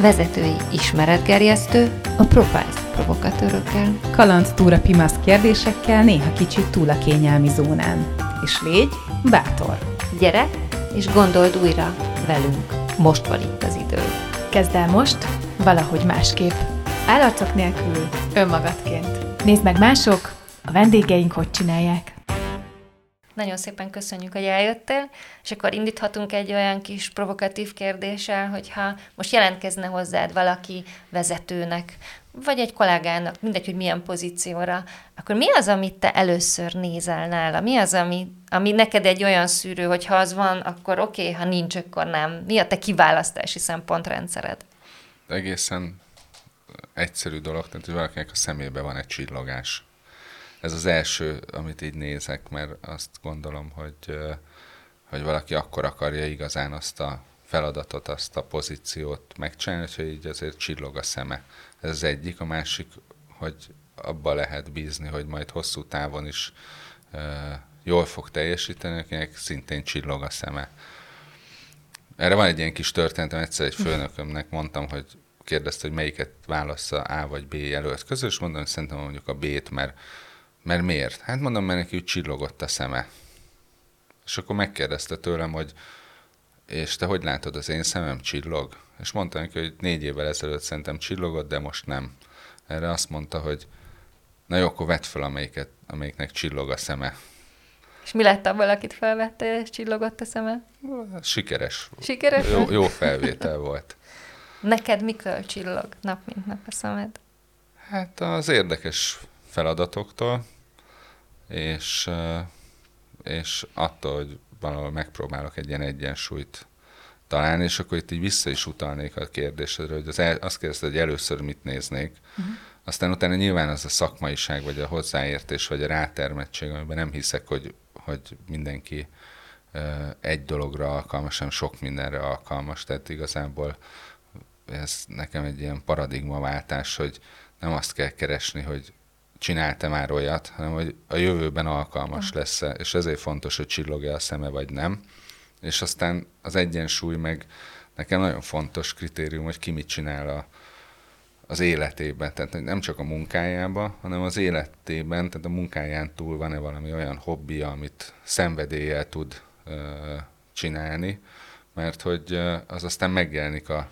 vezetői ismeretgerjesztő, a Profiles provokatőrökkel. Kaland túra pimasz kérdésekkel, néha kicsit túl a kényelmi zónán. És légy bátor! Gyere, és gondold újra velünk. Most van itt az idő. Kezd el most, valahogy másképp. Állarcok nélkül, önmagadként. Nézd meg mások, a vendégeink hogy csinálják. Nagyon szépen köszönjük, hogy eljöttél, és akkor indíthatunk egy olyan kis provokatív kérdéssel, hogyha most jelentkezne hozzád valaki vezetőnek, vagy egy kollégának, mindegy, hogy milyen pozícióra, akkor mi az, amit te először nézel nála? Mi az, ami, ami neked egy olyan szűrő, hogy ha az van, akkor oké, okay, ha nincs, akkor nem. Mi a te kiválasztási szempontrendszered? Egészen egyszerű dolog, tehát hogy valakinek a szemébe van egy csillogás ez az első, amit így nézek, mert azt gondolom, hogy, hogy valaki akkor akarja igazán azt a feladatot, azt a pozíciót megcsinálni, hogy így azért csillog a szeme. Ez az egyik, a másik, hogy abba lehet bízni, hogy majd hosszú távon is jól fog teljesíteni, akinek szintén csillog a szeme. Erre van egy ilyen kis történetem, egyszer egy főnökömnek mondtam, hogy kérdezte, hogy melyiket válassza A vagy B jelölt közül, és mondom, hogy szerintem mondjuk a B-t, mert mert miért? Hát mondom, mert neki úgy csillogott a szeme. És akkor megkérdezte tőlem, hogy és te hogy látod, az én szemem csillog? És mondta neki, hogy négy évvel ezelőtt szerintem csillogott, de most nem. Erre azt mondta, hogy na jó, akkor vedd fel, amelyiket, amelyiknek csillog a szeme. És mi lett abból, akit felvette, és csillogott a szeme? Sikeres. Sikeres? Jó, jó felvétel volt. Neked mikor csillog nap mint nap a szemed? Hát az érdekes feladatoktól, és, és attól, hogy valahol megpróbálok egy ilyen egyensúlyt találni, és akkor itt így vissza is utalnék a kérdésedre, hogy az el, azt kérdezte, hogy először mit néznék, uh-huh. aztán utána nyilván az a szakmaiság, vagy a hozzáértés, vagy a rátermettség, amiben nem hiszek, hogy, hogy mindenki egy dologra alkalmas, hanem sok mindenre alkalmas, tehát igazából ez nekem egy ilyen paradigmaváltás, hogy nem azt kell keresni, hogy csinálta már olyat, hanem hogy a jövőben alkalmas lesz -e, és ezért fontos, hogy csillogja a szeme, vagy nem. És aztán az egyensúly meg nekem nagyon fontos kritérium, hogy ki mit csinál a, az életében, tehát nem csak a munkájában, hanem az életében, tehát a munkáján túl van-e valami olyan hobbija, amit szenvedéllyel tud ö, csinálni, mert hogy az aztán megjelenik a,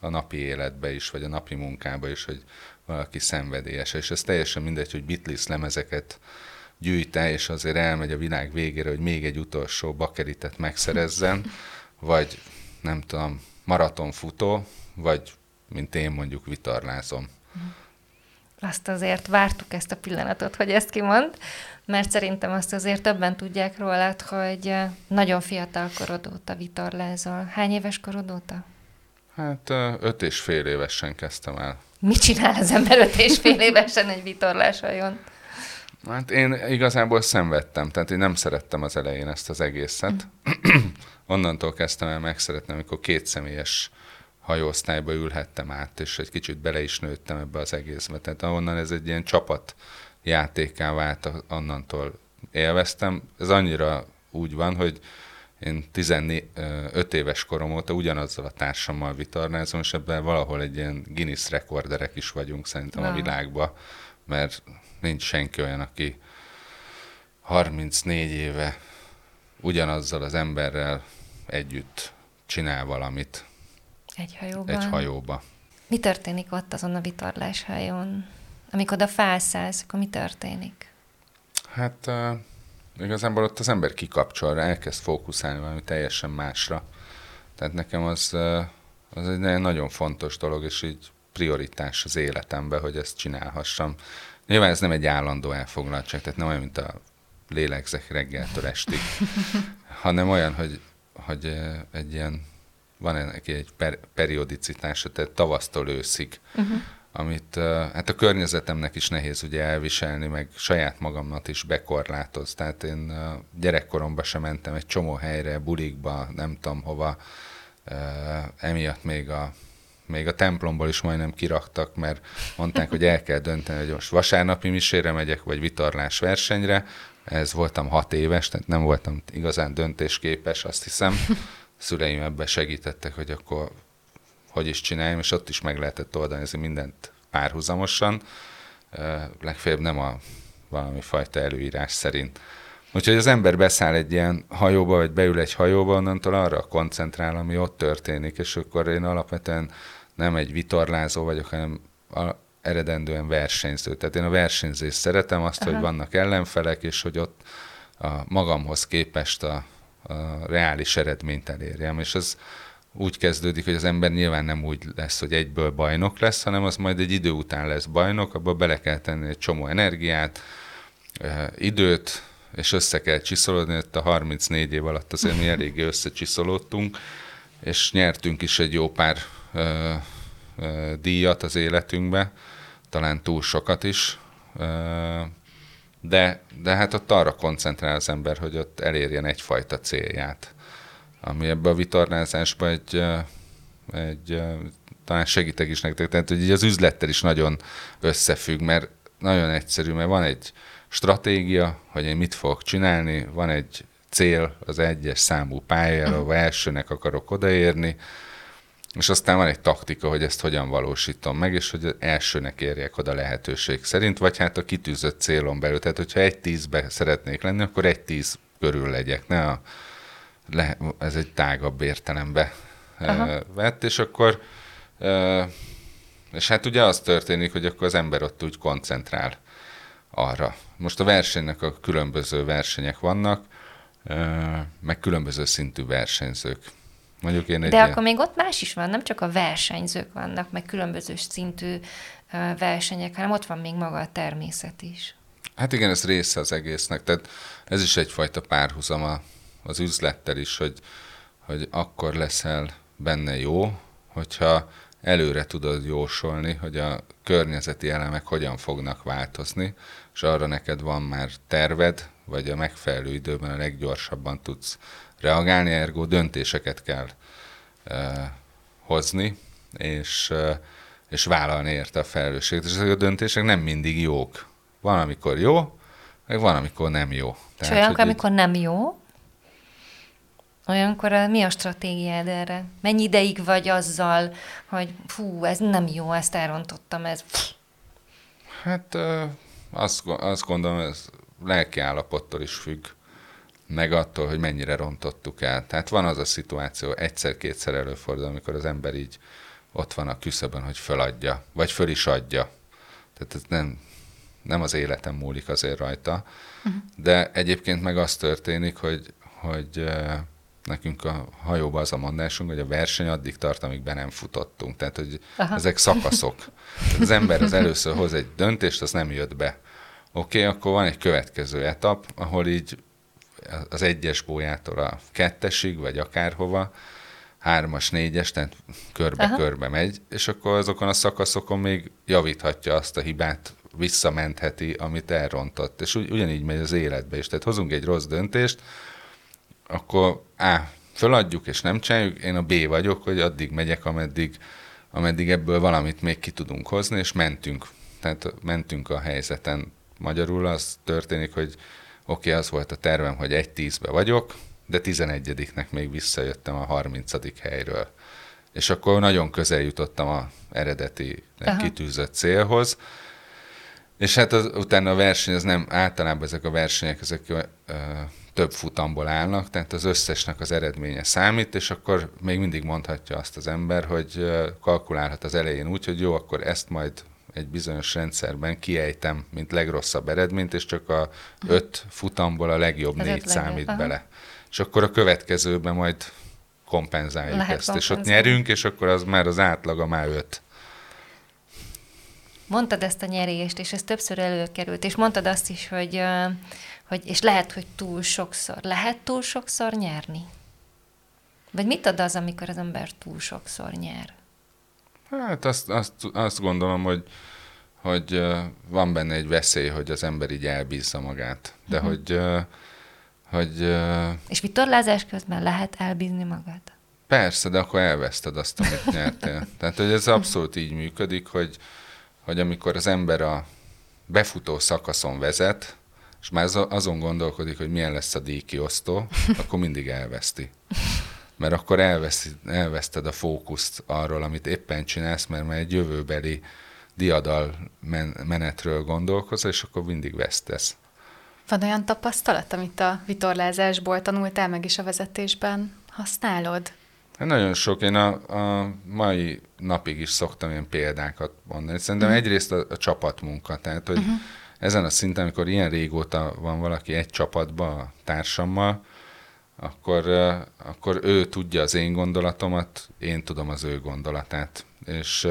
a napi életbe is, vagy a napi munkába is, hogy valaki szenvedélyes, és ez teljesen mindegy, hogy Beatles lemezeket gyűjte, és azért elmegy a világ végére, hogy még egy utolsó bakeritet megszerezzen, vagy nem tudom, maratonfutó, vagy mint én mondjuk vitarlázom. Azt azért vártuk ezt a pillanatot, hogy ezt kimond, mert szerintem azt azért többen tudják rólad, hogy nagyon fiatal korod óta vitorlázol. Hány éves korod óta? Hát öt és fél évesen kezdtem el Mit csinál az ember öt és fél évesen egy vitorlásajon? Hát én igazából szenvedtem, tehát én nem szerettem az elején ezt az egészet. Mm. Onnantól kezdtem el megszeretni, amikor két személyes hajóosztályba ülhettem át, és egy kicsit bele is nőttem ebbe az egészbe. Tehát ahonnan ez egy ilyen csapat játéká vált, onnantól élveztem. Ez annyira úgy van, hogy én 15 éves korom óta ugyanazzal a társammal vitornázom, és ebben valahol egy ilyen Guinness rekorderek is vagyunk szerintem wow. a világban, mert nincs senki olyan, aki 34 éve ugyanazzal az emberrel együtt csinál valamit. Egy hajóban? Egy hajóba. Mi történik ott azon a vitorláshajón? Amikor oda felszállsz, akkor mi történik? Hát igazából ott az ember kikapcsol, elkezd fókuszálni valami teljesen másra. Tehát nekem az, az egy nagyon fontos dolog, és így prioritás az életemben, hogy ezt csinálhassam. Nyilván ez nem egy állandó elfoglaltság, tehát nem olyan, mint a lélegzek reggeltől estig, hanem olyan, hogy, hogy egy ilyen, van ennek egy per, periodicitása, tehát tavasztól őszig. Uh-huh amit hát a környezetemnek is nehéz ugye elviselni, meg saját magamnak is bekorlátoz. Tehát én gyerekkoromban sem mentem egy csomó helyre, bulikba, nem tudom hova, emiatt még a még a templomból is majdnem kiraktak, mert mondták, hogy el kell dönteni, hogy most vasárnapi misére megyek, vagy vitorlás versenyre. Ez voltam hat éves, tehát nem voltam igazán döntésképes, azt hiszem. A szüleim ebben segítettek, hogy akkor hogy is csináljam, és ott is meg lehetett oldani ez mindent párhuzamosan, legfeljebb nem a valami fajta előírás szerint. Úgyhogy az ember beszáll egy ilyen hajóba, vagy beül egy hajóba, onnantól arra koncentrál, ami ott történik, és akkor én alapvetően nem egy vitorlázó vagyok, hanem eredendően versenyző. Tehát én a versenyzést szeretem, azt, Aha. hogy vannak ellenfelek, és hogy ott a magamhoz képest a, a reális eredményt elérjem. És az úgy kezdődik, hogy az ember nyilván nem úgy lesz, hogy egyből bajnok lesz, hanem az majd egy idő után lesz bajnok, abba bele kell tenni egy csomó energiát, időt, és össze kell csiszolódni, itt a 34 év alatt azért mi eléggé összecsiszolódtunk, és nyertünk is egy jó pár ö, ö, díjat az életünkbe, talán túl sokat is, ö, de, de hát ott arra koncentrál az ember, hogy ott elérjen egyfajta célját, ami ebbe a vitorlázásba egy, egy talán segítek is nektek, tehát hogy így az üzlettel is nagyon összefügg, mert nagyon egyszerű, mert van egy stratégia, hogy én mit fogok csinálni, van egy cél az egyes számú pályára, ahol elsőnek akarok odaérni, és aztán van egy taktika, hogy ezt hogyan valósítom meg, és hogy elsőnek érjek oda lehetőség szerint, vagy hát a kitűzött célon belül. Tehát, hogyha egy tízbe szeretnék lenni, akkor egy tíz körül legyek. Ne a, le, ez egy tágabb értelembe Aha. vett, és akkor és hát ugye az történik, hogy akkor az ember ott úgy koncentrál arra. Most a versenynek a különböző versenyek vannak, meg különböző szintű versenyzők. Mondjuk én egy De ilyen... akkor még ott más is van, nem csak a versenyzők vannak, meg különböző szintű versenyek, hanem ott van még maga a természet is. Hát igen, ez része az egésznek. Tehát ez is egyfajta párhuzama az üzlettel is, hogy, hogy akkor leszel benne jó, hogyha előre tudod jósolni, hogy a környezeti elemek hogyan fognak változni, és arra neked van már terved, vagy a megfelelő időben a leggyorsabban tudsz reagálni, ergo döntéseket kell uh, hozni, és, uh, és vállalni érte a felelősséget. És ezek a döntések nem mindig jók. Van, amikor jó, meg van, amikor nem jó. Tehát, és olyankor, amikor így... nem jó, Olyankor mi a stratégiád erre? Mennyi ideig vagy azzal, hogy fú, ez nem jó, ezt elrontottam, ez... Hát azt, azt gondolom, ez lelki állapottól is függ, meg attól, hogy mennyire rontottuk el. Tehát van az a szituáció, egyszer-kétszer előfordul, amikor az ember így ott van a küszöbön, hogy föladja, vagy föl is adja. Tehát ez nem, nem az életem múlik azért rajta, uh-huh. de egyébként meg az történik, hogy, hogy nekünk a hajóban az a mondásunk, hogy a verseny addig tart, amíg be nem futottunk. Tehát, hogy Aha. ezek szakaszok. Az ember az először hoz egy döntést, az nem jött be. Oké, okay, akkor van egy következő etap, ahol így az egyes bójától a kettesig, vagy akárhova, hármas, négyes, tehát körbe-körbe megy, és akkor azokon a szakaszokon még javíthatja azt a hibát, visszamentheti, amit elrontott. És ugy, ugyanígy megy az életbe is. Tehát hozunk egy rossz döntést, akkor A, föladjuk és nem csináljuk, én a B vagyok, hogy addig megyek, ameddig, ameddig ebből valamit még ki tudunk hozni, és mentünk. Tehát mentünk a helyzeten. Magyarul az történik, hogy oké, okay, az volt a tervem, hogy egy tízbe vagyok, de 11-nek még visszajöttem a 30. helyről. És akkor nagyon közel jutottam a eredeti Aha. kitűzött célhoz, és hát az, utána a verseny, az nem, általában ezek a versenyek, ezek ö, több futamból állnak, tehát az összesnek az eredménye számít, és akkor még mindig mondhatja azt az ember, hogy kalkulálhat az elején úgy, hogy jó, akkor ezt majd egy bizonyos rendszerben kiejtem, mint legrosszabb eredményt, és csak a öt futamból a legjobb az négy számít Aha. bele. És akkor a következőben majd kompenzáljuk Lehet ezt, kompenzálni. és ott nyerünk, és akkor az már az átlaga már öt. Mondtad ezt a nyerést, és ez többször előkerült, és mondtad azt is, hogy hogy, és lehet, hogy túl sokszor. Lehet túl sokszor nyerni? Vagy mit ad az, amikor az ember túl sokszor nyer? Hát azt, azt, azt gondolom, hogy, hogy van benne egy veszély, hogy az ember így elbízza magát. De uh-huh. hogy, hogy... És vitorlázás közben lehet elbízni magad? Persze, de akkor elveszted azt, amit nyertél. Tehát, hogy ez abszolút így működik, hogy, hogy amikor az ember a befutó szakaszon vezet, és már azon gondolkodik, hogy milyen lesz a díjkiosztó, akkor mindig elveszti. mert akkor elveszi, elveszted a fókuszt arról, amit éppen csinálsz, mert már egy jövőbeli diadal men- menetről gondolkozol, és akkor mindig vesztesz. Van olyan tapasztalat, amit a vitorlázásból tanultál meg is a vezetésben használod? Hát nagyon sok. Én a, a mai napig is szoktam ilyen példákat mondani. Szerintem uh-huh. egyrészt a, a csapatmunka, tehát hogy uh-huh. ezen a szinten, amikor ilyen régóta van valaki egy csapatban a társammal, akkor, akkor ő tudja az én gondolatomat, én tudom az ő gondolatát. És,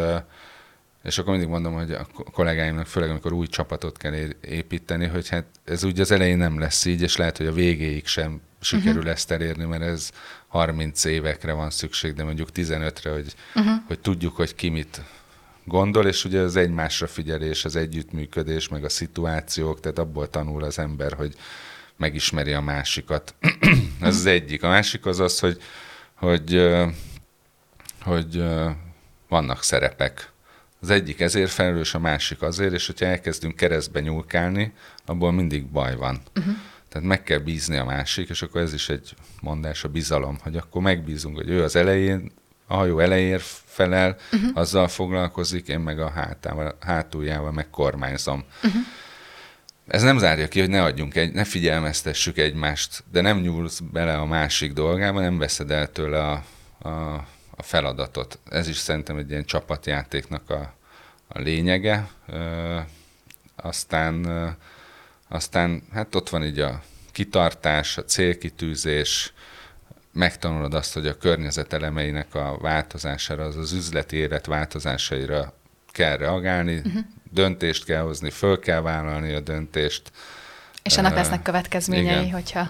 és akkor mindig mondom, hogy a kollégáimnak, főleg amikor új csapatot kell építeni, hogy hát ez úgy az elején nem lesz így, és lehet, hogy a végéig sem sikerül uh-huh. ezt elérni, mert ez 30 évekre van szükség, de mondjuk 15-re, hogy, uh-huh. hogy tudjuk, hogy ki mit gondol, és ugye az egymásra figyelés, az együttműködés, meg a szituációk, tehát abból tanul az ember, hogy megismeri a másikat. Ez az egyik. A másik az az, hogy, hogy, hogy vannak szerepek. Az egyik ezért felelős, a másik azért, és hogyha elkezdünk keresztbe nyúlkálni, abból mindig baj van. Uh-huh. Tehát meg kell bízni a másik, és akkor ez is egy mondás, a bizalom, hogy akkor megbízunk, hogy ő az elején, a hajó elejér felel, uh-huh. azzal foglalkozik, én meg a hátával, hátuljával meg kormányzom. Uh-huh. Ez nem zárja ki, hogy ne adjunk egy, ne figyelmeztessük egymást, de nem nyúlsz bele a másik dolgába, nem veszed el tőle a, a, a feladatot. Ez is szerintem egy ilyen csapatjátéknak a, a lényege. Ö, aztán ö, aztán hát ott van így a kitartás, a célkitűzés, megtanulod azt, hogy a környezet elemeinek a változására, az az üzleti élet változásaira kell reagálni, uh-huh. döntést kell hozni, föl kell vállalni a döntést. És annak uh, lesznek következményei, igen. hogyha...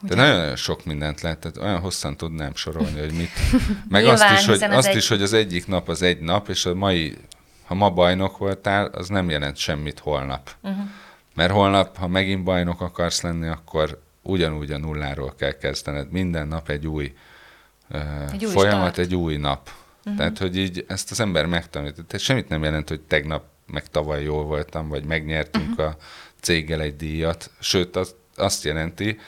De nagyon-nagyon sok mindent lehet, tehát olyan hosszan tudnám sorolni, hogy mit. Meg Nyilván, azt, is, hogy, azt egy... is, hogy az egyik nap az egy nap, és a mai, ha ma bajnok voltál, az nem jelent semmit holnap. Uh-huh. Mert holnap, ha megint bajnok akarsz lenni, akkor ugyanúgy a nulláról kell kezdened. Minden nap egy új, egy új folyamat, start. egy új nap. Uh-huh. Tehát, hogy így ezt az ember megtanít. Tehát semmit nem jelent, hogy tegnap meg tavaly jól voltam, vagy megnyertünk uh-huh. a céggel egy díjat. Sőt, az, azt jelenti,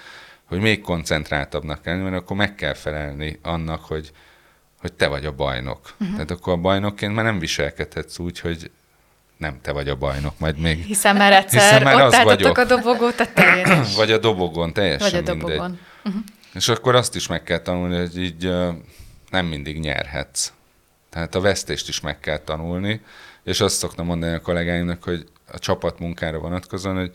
hogy még koncentráltabbnak kell lenni, mert akkor meg kell felelni annak, hogy, hogy te vagy a bajnok. Uh-huh. Tehát akkor a bajnokként már nem viselkedhetsz úgy, hogy nem te vagy a bajnok, majd még... Hiszen már egyszer hiszen már ott álltatok a dobogó tetején Vagy a dobogon, teljesen Vagy a dobogon. mindegy. Uh-huh. És akkor azt is meg kell tanulni, hogy így nem mindig nyerhetsz. Tehát a vesztést is meg kell tanulni, és azt szoktam mondani a kollégáimnak, hogy a csapatmunkára vonatkozóan, hogy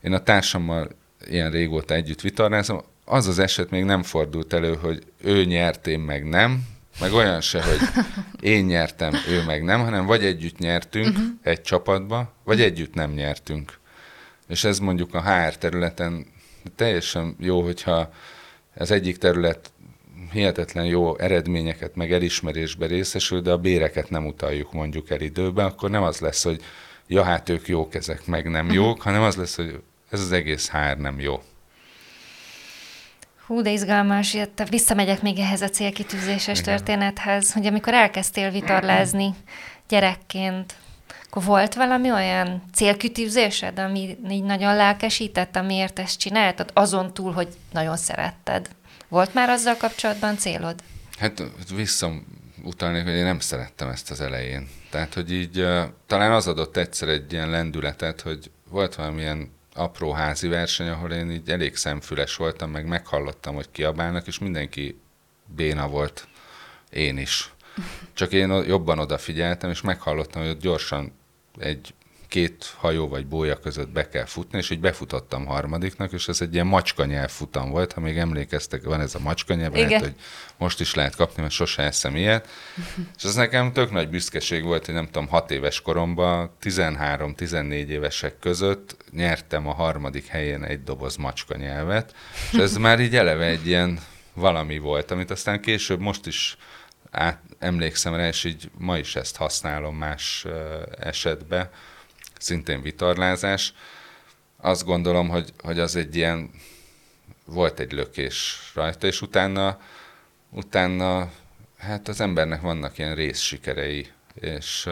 én a társammal ilyen régóta együtt vitornázom, az az eset még nem fordult elő, hogy ő nyert, én meg nem, meg olyan se, hogy én nyertem, ő meg nem, hanem vagy együtt nyertünk uh-huh. egy csapatba, vagy együtt nem nyertünk. És ez mondjuk a HR területen teljesen jó, hogyha az egyik terület hihetetlen jó eredményeket, meg elismerésbe részesül, de a béreket nem utaljuk mondjuk el időbe, akkor nem az lesz, hogy ja, hát ők jók, ezek meg nem jók, uh-huh. hanem az lesz, hogy ez az egész HR nem jó. Hú, de izgalmas, jött, visszamegyek még ehhez a célkitűzéses Igen. történethez, hogy amikor elkezdtél vitorlázni gyerekként, akkor volt valami olyan célkitűzésed, ami így nagyon lelkesített, amiért ezt csináltad, azon túl, hogy nagyon szeretted? Volt már azzal kapcsolatban célod? Hát visszautalnék, hogy én nem szerettem ezt az elején. Tehát, hogy így talán az adott egyszer egy ilyen lendületet, hogy volt valamilyen apró házi verseny, ahol én így elég szemfüles voltam, meg meghallottam, hogy kiabálnak, és mindenki béna volt, én is. Csak én jobban odafigyeltem, és meghallottam, hogy gyorsan egy két hajó vagy bója között be kell futni, és így befutottam harmadiknak, és ez egy ilyen macskanyelv futam volt, ha még emlékeztek, van ez a macskanyelv, lehet, hogy most is lehet kapni, mert sose eszem ilyet. és ez nekem tök nagy büszkeség volt, hogy nem tudom, hat éves koromban, 13-14 évesek között nyertem a harmadik helyen egy doboz macskanyelvet, és ez már így eleve egy ilyen valami volt, amit aztán később most is át, emlékszem rá, és így ma is ezt használom más uh, esetben, szintén vitorlázás. Azt gondolom, hogy, hogy az egy ilyen, volt egy lökés rajta, és utána, utána hát az embernek vannak ilyen részsikerei, és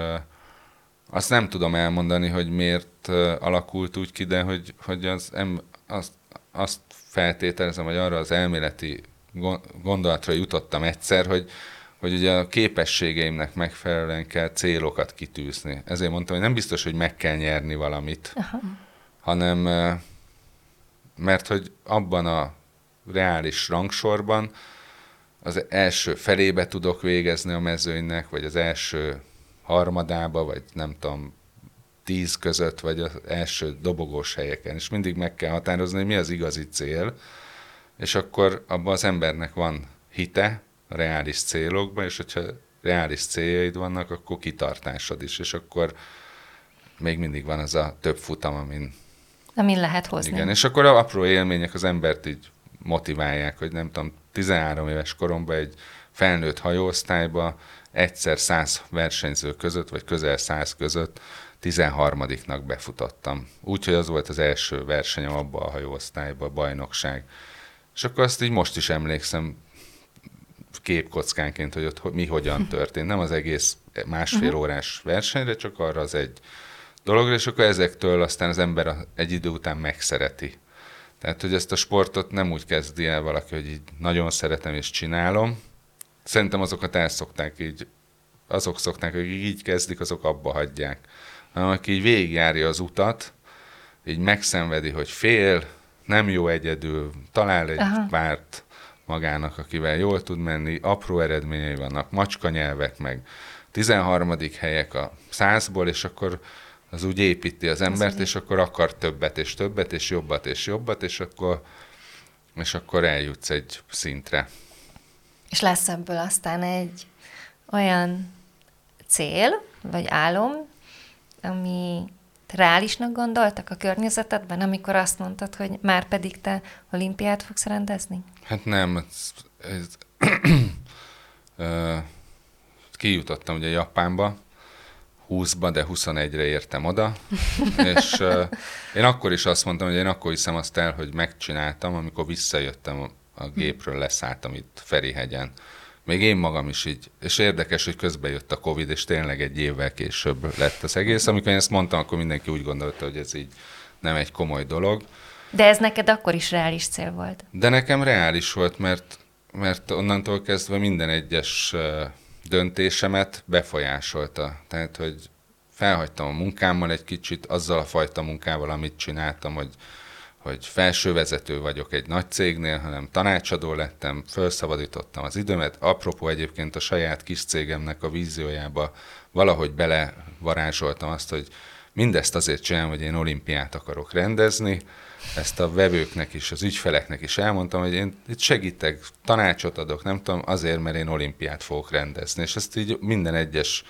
azt nem tudom elmondani, hogy miért alakult úgy ki, de hogy, hogy az, em, azt, azt feltételezem, hogy arra az elméleti gondolatra jutottam egyszer, hogy, hogy ugye a képességeimnek megfelelően kell célokat kitűzni. Ezért mondtam, hogy nem biztos, hogy meg kell nyerni valamit, Aha. hanem mert hogy abban a reális rangsorban az első felébe tudok végezni a mezőnynek, vagy az első harmadába, vagy nem tudom, tíz között, vagy az első dobogós helyeken, és mindig meg kell határozni, hogy mi az igazi cél, és akkor abban az embernek van hite reális célokban, és hogyha reális céljaid vannak, akkor kitartásod is, és akkor még mindig van az a több futam, amin... Amin lehet hozni. Igen, és akkor a apró élmények az embert így motiválják, hogy nem tudom, 13 éves koromban egy felnőtt hajóosztályba egyszer száz versenyző között, vagy közel száz között 13-nak befutottam. Úgyhogy az volt az első versenyem abba a hajóosztályba, a bajnokság. És akkor azt így most is emlékszem képkockánként, hogy ott mi hogyan történt. Nem az egész másfél órás versenyre, csak arra az egy dologra, és akkor ezektől aztán az ember egy idő után megszereti. Tehát, hogy ezt a sportot nem úgy kezdi el valaki, hogy így nagyon szeretem és csinálom. Szerintem azokat el szokták így, azok szokták, hogy így kezdik, azok abba hagyják hanem aki így végigjárja az utat, így megszenvedi, hogy fél, nem jó egyedül, talál egy Aha. párt magának, akivel jól tud menni, apró eredményei vannak, macska nyelvek, meg 13. helyek a százból, és akkor az úgy építi az embert, és akkor akar többet és többet, és jobbat és jobbat, és akkor, és akkor eljutsz egy szintre. És lesz ebből aztán egy olyan cél, vagy álom, ami reálisnak gondoltak a környezetedben, amikor azt mondtad, hogy már pedig te olimpiát fogsz rendezni? Hát nem. Ez, ez, kijutottam ugye Japánba, 20-ba, de 21-re értem oda, és uh, én akkor is azt mondtam, hogy én akkor hiszem azt el, hogy megcsináltam, amikor visszajöttem a gépről, leszálltam itt Ferihegyen még én magam is így, és érdekes, hogy közben jött a Covid, és tényleg egy évvel később lett az egész. Amikor én ezt mondtam, akkor mindenki úgy gondolta, hogy ez így nem egy komoly dolog. De ez neked akkor is reális cél volt? De nekem reális volt, mert, mert onnantól kezdve minden egyes döntésemet befolyásolta. Tehát, hogy felhagytam a munkámmal egy kicsit, azzal a fajta munkával, amit csináltam, hogy hogy felsővezető vagyok egy nagy cégnél, hanem tanácsadó lettem, felszabadítottam az időmet. Apropó egyébként a saját kis cégemnek a víziójába valahogy belevarázsoltam azt, hogy mindezt azért csinálom, hogy én olimpiát akarok rendezni, ezt a vevőknek is, az ügyfeleknek is elmondtam, hogy én itt segítek, tanácsot adok, nem tudom, azért, mert én olimpiát fogok rendezni. És ezt így minden egyes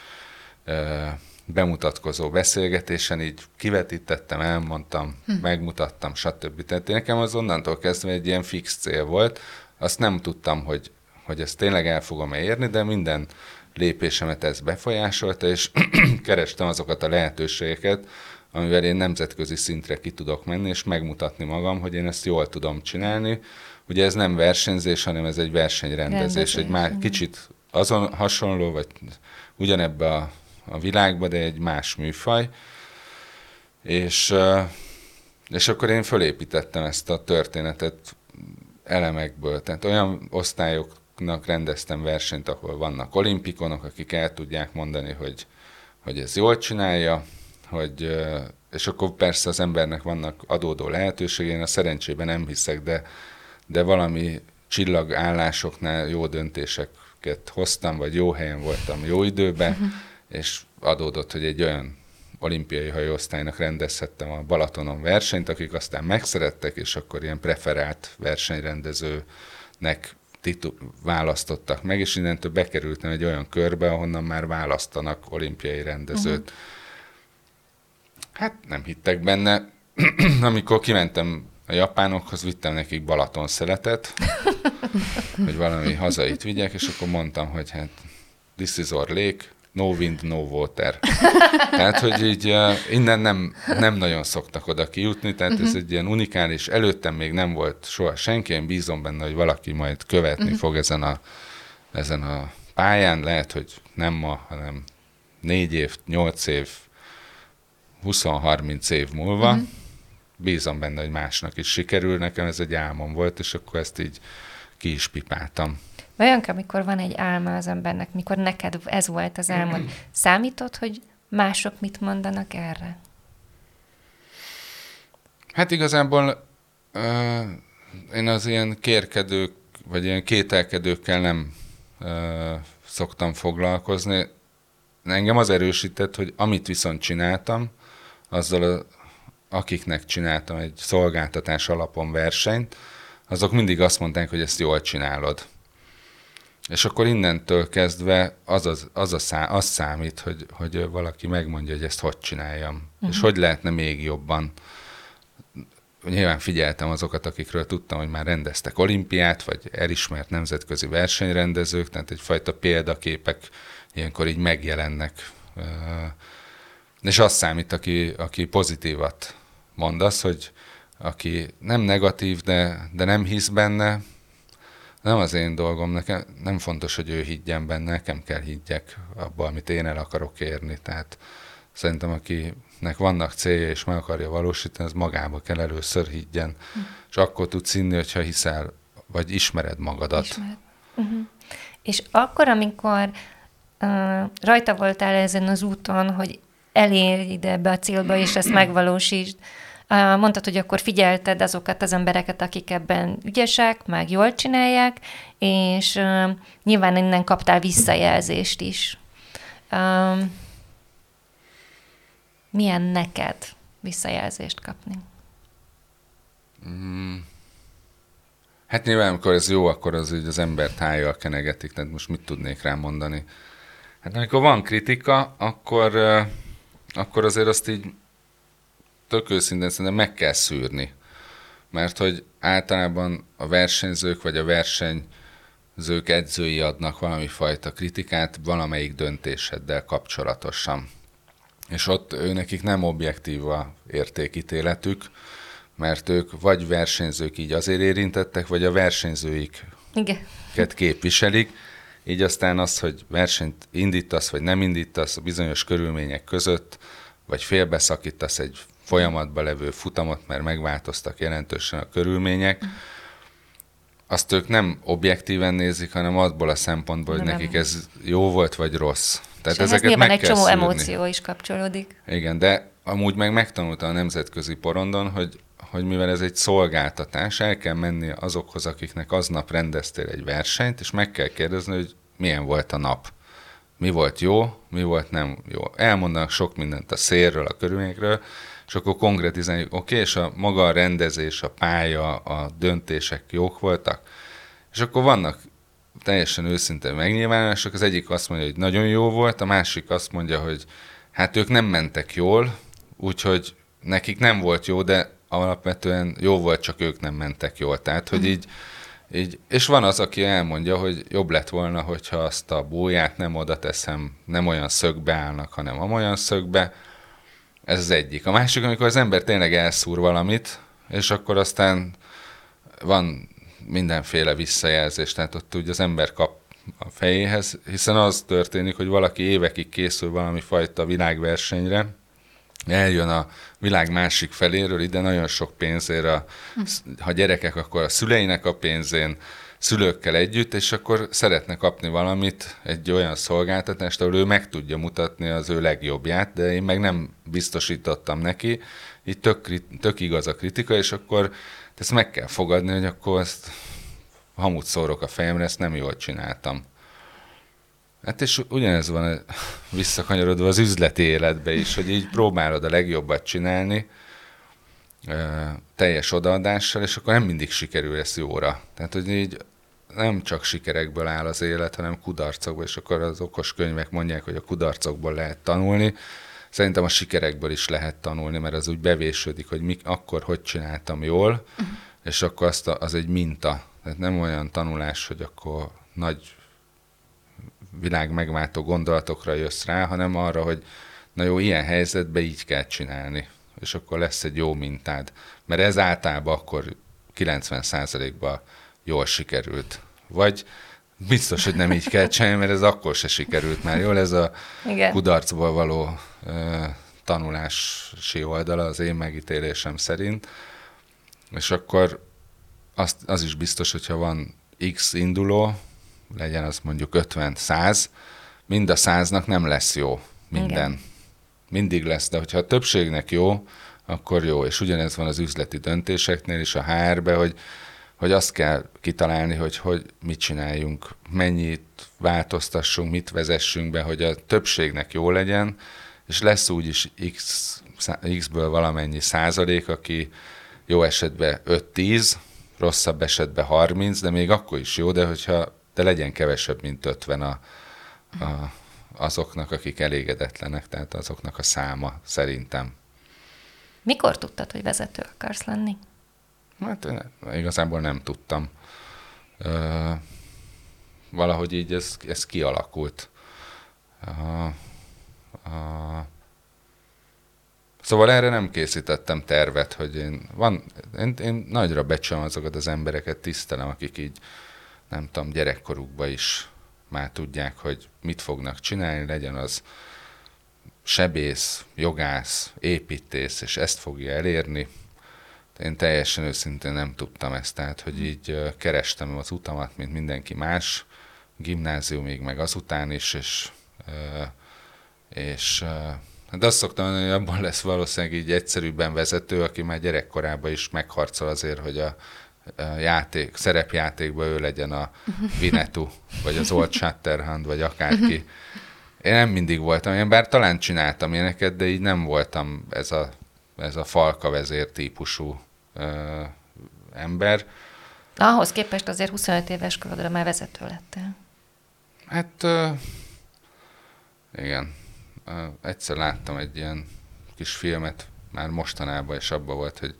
bemutatkozó beszélgetésen így kivetítettem, elmondtam, hm. megmutattam, stb. Tehát nekem az onnantól kezdve egy ilyen fix cél volt. Azt nem tudtam, hogy, hogy ezt tényleg el fogom érni, de minden lépésemet ez befolyásolta, és kerestem azokat a lehetőségeket, amivel én nemzetközi szintre ki tudok menni, és megmutatni magam, hogy én ezt jól tudom csinálni. Ugye ez nem versenyzés, hanem ez egy versenyrendezés. Rendezés, egy már kicsit azon hasonló, vagy ugyanebbe a a világba, de egy más műfaj. És, és akkor én fölépítettem ezt a történetet elemekből. Tehát olyan osztályoknak rendeztem versenyt, ahol vannak olimpikonok, akik el tudják mondani, hogy, hogy ez jól csinálja, hogy, és akkor persze az embernek vannak adódó lehetőségei, én a szerencsében nem hiszek, de, de valami csillagállásoknál jó döntéseket hoztam, vagy jó helyen voltam jó időben, uh-huh és adódott, hogy egy olyan olimpiai hajóosztálynak rendezhettem a Balatonon versenyt, akik aztán megszerettek, és akkor ilyen preferált versenyrendezőnek titu- választottak meg, és innentől bekerültem egy olyan körbe, ahonnan már választanak olimpiai rendezőt. Uh-huh. Hát nem hittek benne. Amikor kimentem a japánokhoz, vittem nekik Balaton szeletet, hogy valami hazait vigyek, és akkor mondtam, hogy hát this is our lake, no wind, no water. tehát, hogy így uh, innen nem, nem nagyon szoktak oda kijutni, tehát uh-huh. ez mhm. egy ilyen unikális, előttem még nem volt soha senki, én bízom benne, hogy valaki majd követni uh-huh. fog ezen a, ezen a pályán, lehet, hogy nem ma, hanem négy év, nyolc év, 20-30 év múlva. Uh-huh. Bízom benne, hogy másnak is sikerül, nekem ez egy álmom volt, és akkor ezt így ki is pipáltam. Olyank, amikor van egy álma az embernek, mikor neked ez volt az álmod, számított, hogy mások mit mondanak erre? Hát igazából uh, én az ilyen kérkedők, vagy ilyen kételkedőkkel nem uh, szoktam foglalkozni. Engem az erősített, hogy amit viszont csináltam, azzal a, akiknek csináltam egy szolgáltatás alapon versenyt, azok mindig azt mondták, hogy ezt jól csinálod. És akkor innentől kezdve az, az, az, a szá, az számít, hogy, hogy valaki megmondja, hogy ezt hogy csináljam. Uh-huh. És hogy lehetne még jobban. Nyilván figyeltem azokat, akikről tudtam, hogy már rendeztek olimpiát, vagy elismert nemzetközi versenyrendezők, tehát egyfajta példaképek ilyenkor így megjelennek. És az számít, aki, aki pozitívat mondasz, hogy aki nem negatív, de, de nem hisz benne, nem az én dolgom, nekem nem fontos, hogy ő higgyen benne, nekem kell higgyek abban, amit én el akarok érni. Tehát szerintem, akinek vannak célja és meg akarja valósítani, az magába kell először higgyen. Uh-huh. És akkor tudsz inni, hogyha hiszel, vagy ismered magadat. Ismered. Uh-huh. És akkor, amikor uh, rajta voltál ezen az úton, hogy elérj ide ebbe a célba, és ezt megvalósítsd, Mondtad, hogy akkor figyelted azokat az embereket, akik ebben ügyesek, meg jól csinálják, és nyilván innen kaptál visszajelzést is. Milyen neked visszajelzést kapni? Mm. Hát nyilván, amikor ez jó, akkor az így az ember tájjal kenegetik, tehát most mit tudnék rá mondani? Hát amikor van kritika, akkor, akkor azért azt így tök őszintén szerintem meg kell szűrni. Mert hogy általában a versenyzők vagy a versenyzők edzői adnak valami fajta kritikát valamelyik döntéseddel kapcsolatosan. És ott ő nekik nem objektív a értékítéletük, mert ők vagy versenyzők így azért érintettek, vagy a versenyzőiket Igen. képviselik, így aztán az, hogy versenyt indítasz, vagy nem indítasz bizonyos körülmények között, vagy félbeszakítasz egy folyamatban levő futamot, mert megváltoztak jelentősen a körülmények, azt ők nem objektíven nézik, hanem abból a szempontból, hogy nem. nekik ez jó volt, vagy rossz. Tehát És ezeket meg egy kell csomó szűrni. emóció is kapcsolódik. Igen, de amúgy meg megtanulta a nemzetközi porondon, hogy, hogy mivel ez egy szolgáltatás, el kell menni azokhoz, akiknek aznap rendeztél egy versenyt, és meg kell kérdezni, hogy milyen volt a nap. Mi volt jó, mi volt nem jó. Elmondanak sok mindent a szélről, a körülményekről, és akkor konkrétizáljuk, oké, okay, és a maga a rendezés, a pálya, a döntések jók voltak, és akkor vannak teljesen őszinte megnyilvánulások, az egyik azt mondja, hogy nagyon jó volt, a másik azt mondja, hogy hát ők nem mentek jól, úgyhogy nekik nem volt jó, de alapvetően jó volt, csak ők nem mentek jól. Tehát, hogy mhm. így, így, és van az, aki elmondja, hogy jobb lett volna, hogyha azt a bóját nem oda teszem, nem olyan szögbe állnak, hanem amolyan szögbe, ez az egyik. A másik, amikor az ember tényleg elszúr valamit, és akkor aztán van mindenféle visszajelzés, tehát ott ugye az ember kap a fejéhez, hiszen az történik, hogy valaki évekig készül valami fajta világversenyre, eljön a világ másik feléről, ide nagyon sok pénzért, a, ha gyerekek, akkor a szüleinek a pénzén, szülőkkel együtt, és akkor szeretne kapni valamit, egy olyan szolgáltatást, ahol ő meg tudja mutatni az ő legjobbját, de én meg nem biztosítottam neki, így tök, tök igaz a kritika, és akkor ezt meg kell fogadni, hogy akkor ezt hamut szórok a fejemre, ezt nem jól csináltam. Hát és ugyanez van visszakanyarodva az üzleti életbe is, hogy így próbálod a legjobbat csinálni, teljes odaadással, és akkor nem mindig sikerül ez jóra. Tehát, hogy így nem csak sikerekből áll az élet, hanem kudarcokból, és akkor az okos könyvek mondják, hogy a kudarcokból lehet tanulni. Szerintem a sikerekből is lehet tanulni, mert az úgy bevésődik, hogy mi, akkor hogy csináltam jól, uh-huh. és akkor azt a, az egy minta. Tehát nem olyan tanulás, hogy akkor nagy világ megváltó gondolatokra jössz rá, hanem arra, hogy na jó, ilyen helyzetben így kell csinálni, és akkor lesz egy jó mintád. Mert ez általában akkor 90%-ban jól sikerült. Vagy biztos, hogy nem így kell csinálni, mert ez akkor se sikerült már jól. Ez a Igen. kudarcból való ö, tanulási oldala az én megítélésem szerint. És akkor azt, az is biztos, hogyha van X induló, legyen az mondjuk 50-100, mind a száznak nem lesz jó minden. Igen. Mindig lesz, de hogyha a többségnek jó, akkor jó. És ugyanez van az üzleti döntéseknél is a HR-be, hogy, hogy azt kell kitalálni, hogy, hogy mit csináljunk, mennyit változtassunk, mit vezessünk be, hogy a többségnek jó legyen, és lesz úgyis X, X-ből valamennyi százalék, aki jó esetben 5-10, rosszabb esetben 30, de még akkor is jó, de hogyha de legyen kevesebb, mint 50 a, a, azoknak, akik elégedetlenek, tehát azoknak a száma szerintem. Mikor tudtad, hogy vezető akarsz lenni? Hát igazából nem tudtam. Ö, valahogy így ez, ez kialakult. A, a, Szóval erre nem készítettem tervet, hogy én, van, én, én nagyra becsülöm azokat az embereket, tisztelem, akik így, nem tudom, gyerekkorukban is már tudják, hogy mit fognak csinálni, legyen az sebész, jogász, építész, és ezt fogja elérni. Én teljesen őszintén nem tudtam ezt, tehát hogy így kerestem az utamat, mint mindenki más, gimnáziumig, meg azután is, és, és de azt szoktam mondani, hogy abban lesz valószínűleg így egyszerűbben vezető, aki már gyerekkorában is megharcol azért, hogy a, játék, szerepjátékban ő legyen a Vinetu, vagy az Old Shatterhand, vagy akárki. Én nem mindig voltam ilyen, bár talán csináltam ilyeneket, de így nem voltam ez a, ez a falka vezér típusú ember. Ahhoz képest azért 25 éves korodra már vezető lettél. Hát igen. Egyszer láttam egy ilyen kis filmet, már mostanában, és abban volt, hogy,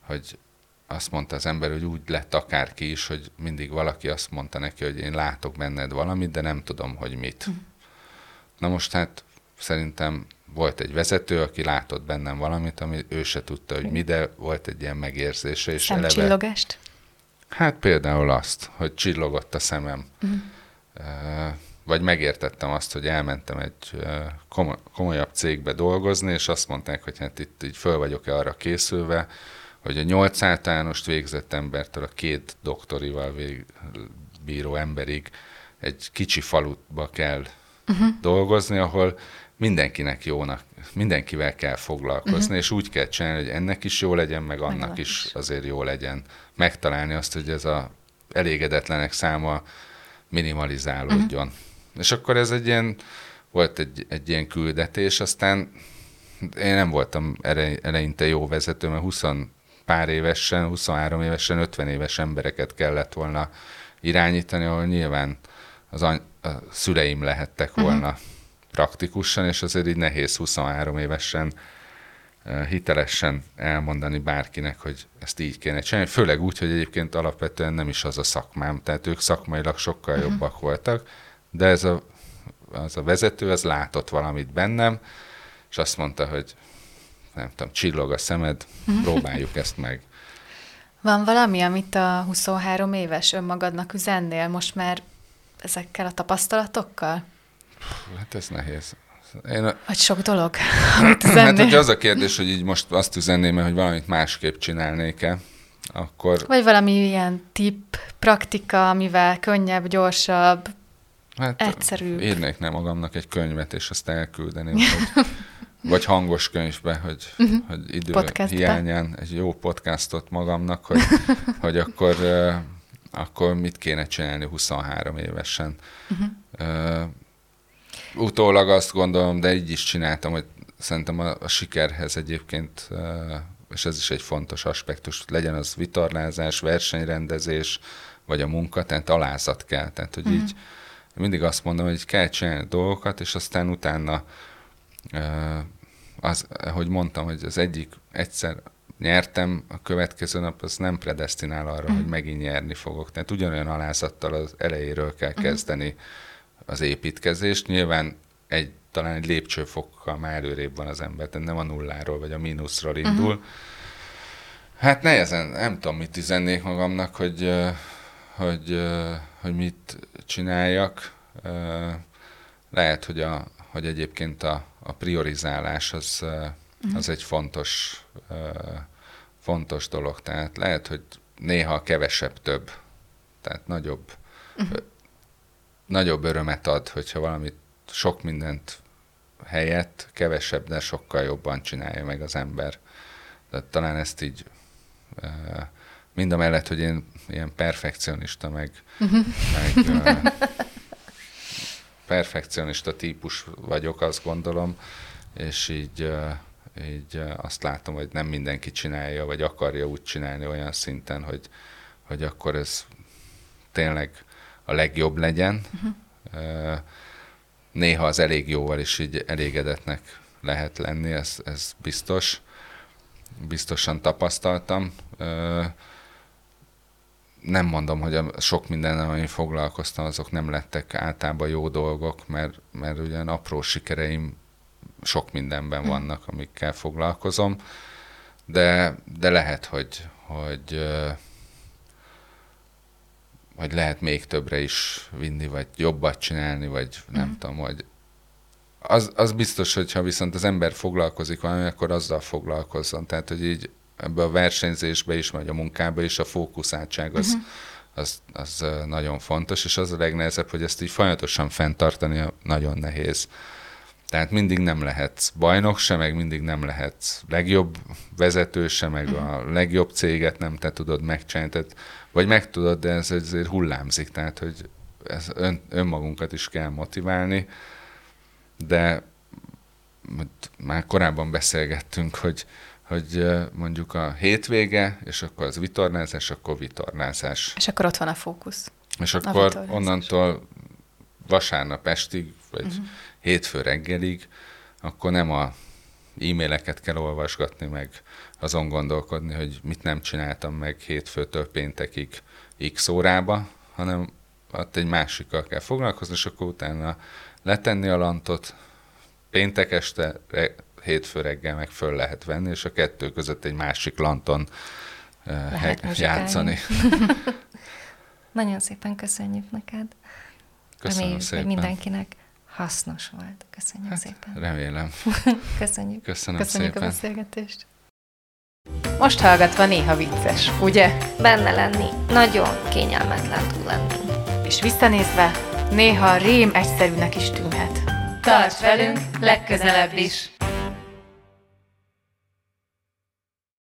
hogy azt mondta az ember, hogy úgy lett akárki is, hogy mindig valaki azt mondta neki, hogy én látok benned valamit, de nem tudom, hogy mit. Hm. Na most hát szerintem volt egy vezető, aki látott bennem valamit, ami ő se tudta, hogy mi, de volt egy ilyen megérzése. És Szemcsillogást? Eleve, hát például azt, hogy csillogott a szemem. Uh-huh. Vagy megértettem azt, hogy elmentem egy komolyabb cégbe dolgozni, és azt mondták, hogy hát itt így föl vagyok-e arra készülve, hogy a nyolc általánost végzett embertől a két doktorival vég, bíró emberig egy kicsi falutba kell uh-huh. dolgozni, ahol mindenkinek jónak, mindenkivel kell foglalkozni, uh-huh. és úgy kell csinálni, hogy ennek is jó legyen, meg annak meg is azért jó legyen. Megtalálni azt, hogy ez a elégedetlenek száma minimalizálódjon. Uh-huh. És akkor ez egy ilyen, volt egy, egy ilyen küldetés, aztán én nem voltam eleinte jó vezető, mert 20 pár évesen, 23 évesen, 50 éves embereket kellett volna irányítani, ahol nyilván az any- a szüleim lehettek mhm. volna uh-huh. praktikusan, és azért így nehéz 23 évesen hitelesen elmondani bárkinek, hogy ezt így kéne csinálni, főleg úgy, hogy egyébként alapvetően nem is az a szakmám, tehát ők szakmailag sokkal uh-huh. jobbak voltak, de ez a, az a vezető, az látott valamit bennem, és azt mondta, hogy nem tudom, csillog a szemed, próbáljuk ezt meg. Van valami, amit a 23 éves önmagadnak üzennél most már ezekkel a tapasztalatokkal? Hát ez nehéz. Én a... Vagy sok dolog, amit üzennél. Hát, hogy az a kérdés, hogy így most azt üzenném, hogy valamit másképp csinálnék-e, akkor... Vagy valami ilyen tip, praktika, amivel könnyebb, gyorsabb, hát, egyszerűbb. Írnék nem magamnak egy könyvet, és azt elküldeném, hogy vagy hangos könyvbe, hogy, uh-huh. hogy idő Podcastbe. hiányán egy jó podcastot magamnak, hogy, hogy akkor, akkor mit kéne csinálni 23 évesen. Uh-huh. Uh, utólag azt gondolom, de így is csináltam, hogy szerintem a, a sikerhez egyébként, uh, és ez is egy fontos aspektus, legyen az vitorlázás, versenyrendezés, vagy a munka, tehát alázat kell. Tehát, hogy uh-huh. így mindig azt mondom, hogy kell csinálni dolgokat, és aztán utána az, hogy mondtam, hogy az egyik egyszer nyertem, a következő nap az nem predestinál arra, uh-huh. hogy megint nyerni fogok. Tehát ugyanolyan alázattal az elejéről kell uh-huh. kezdeni az építkezést. Nyilván egy talán egy lépcsőfokkal már előrébb van az ember, tehát nem a nulláról vagy a mínuszról indul. Uh-huh. Hát nehezen, nem tudom, mit üzennék magamnak, hogy, hogy, hogy mit csináljak. Lehet, hogy a, hogy egyébként a, a priorizálás az, uh-huh. az egy fontos, fontos dolog. Tehát lehet, hogy néha kevesebb több. Tehát nagyobb, uh-huh. nagyobb örömet ad, hogyha valamit sok mindent helyett kevesebb, de sokkal jobban csinálja meg az ember. De talán ezt így mind a mellett, hogy én ilyen perfekcionista, meg, uh-huh. meg perfekcionista típus vagyok, azt gondolom, és így, így azt látom, hogy nem mindenki csinálja, vagy akarja úgy csinálni olyan szinten, hogy, hogy akkor ez tényleg a legjobb legyen. Uh-huh. Néha az elég jóval is így elégedetnek lehet lenni, ez, ez biztos. Biztosan tapasztaltam nem mondom, hogy a sok minden, amin foglalkoztam, azok nem lettek általában jó dolgok, mert, mert ugyan apró sikereim sok mindenben hm. vannak, amikkel foglalkozom, de, de lehet, hogy, hogy, hogy lehet még többre is vinni, vagy jobbat csinálni, vagy nem mm. tudom, hogy az, az biztos, hogyha viszont az ember foglalkozik valami, akkor azzal foglalkozzon. Tehát, hogy így ebbe a versenyzésbe is, vagy a munkába is a fókuszáltság az, uh-huh. az, az nagyon fontos, és az a legnehezebb, hogy ezt így folyamatosan fenntartani nagyon nehéz. Tehát mindig nem lehetsz bajnok se, meg mindig nem lehetsz legjobb vezető se, meg a legjobb céget nem te tudod megcsinálni, tehát, vagy meg tudod, de ez azért hullámzik, tehát hogy ez ön, önmagunkat is kell motiválni, de már korábban beszélgettünk, hogy hogy mondjuk a hétvége, és akkor az vitornázás, akkor vitornázás. És akkor ott van a fókusz. És akkor onnantól vasárnap estig, vagy uh-huh. Hétfő reggelig, akkor nem a e-maileket kell olvasgatni, meg azon gondolkodni, hogy mit nem csináltam meg hétfőtől péntekig x órába, hanem ott egy másikkal kell foglalkozni, és akkor utána letenni a lantot, péntek este hétfő reggel meg föl lehet venni, és a kettő között egy másik lanton lehet játszani. Nagyon szépen köszönjük neked. Köszönöm Reméljük, szépen. hogy mindenkinek hasznos volt. Köszönjük hát, szépen. Remélem. Köszönjük. Köszönöm Köszönjük szépen. a beszélgetést. Most hallgatva néha vicces, ugye? Benne lenni nagyon kényelmetlen tud lenni. És visszanézve néha rém egyszerűnek is tűnhet. Tarts velünk legközelebb is!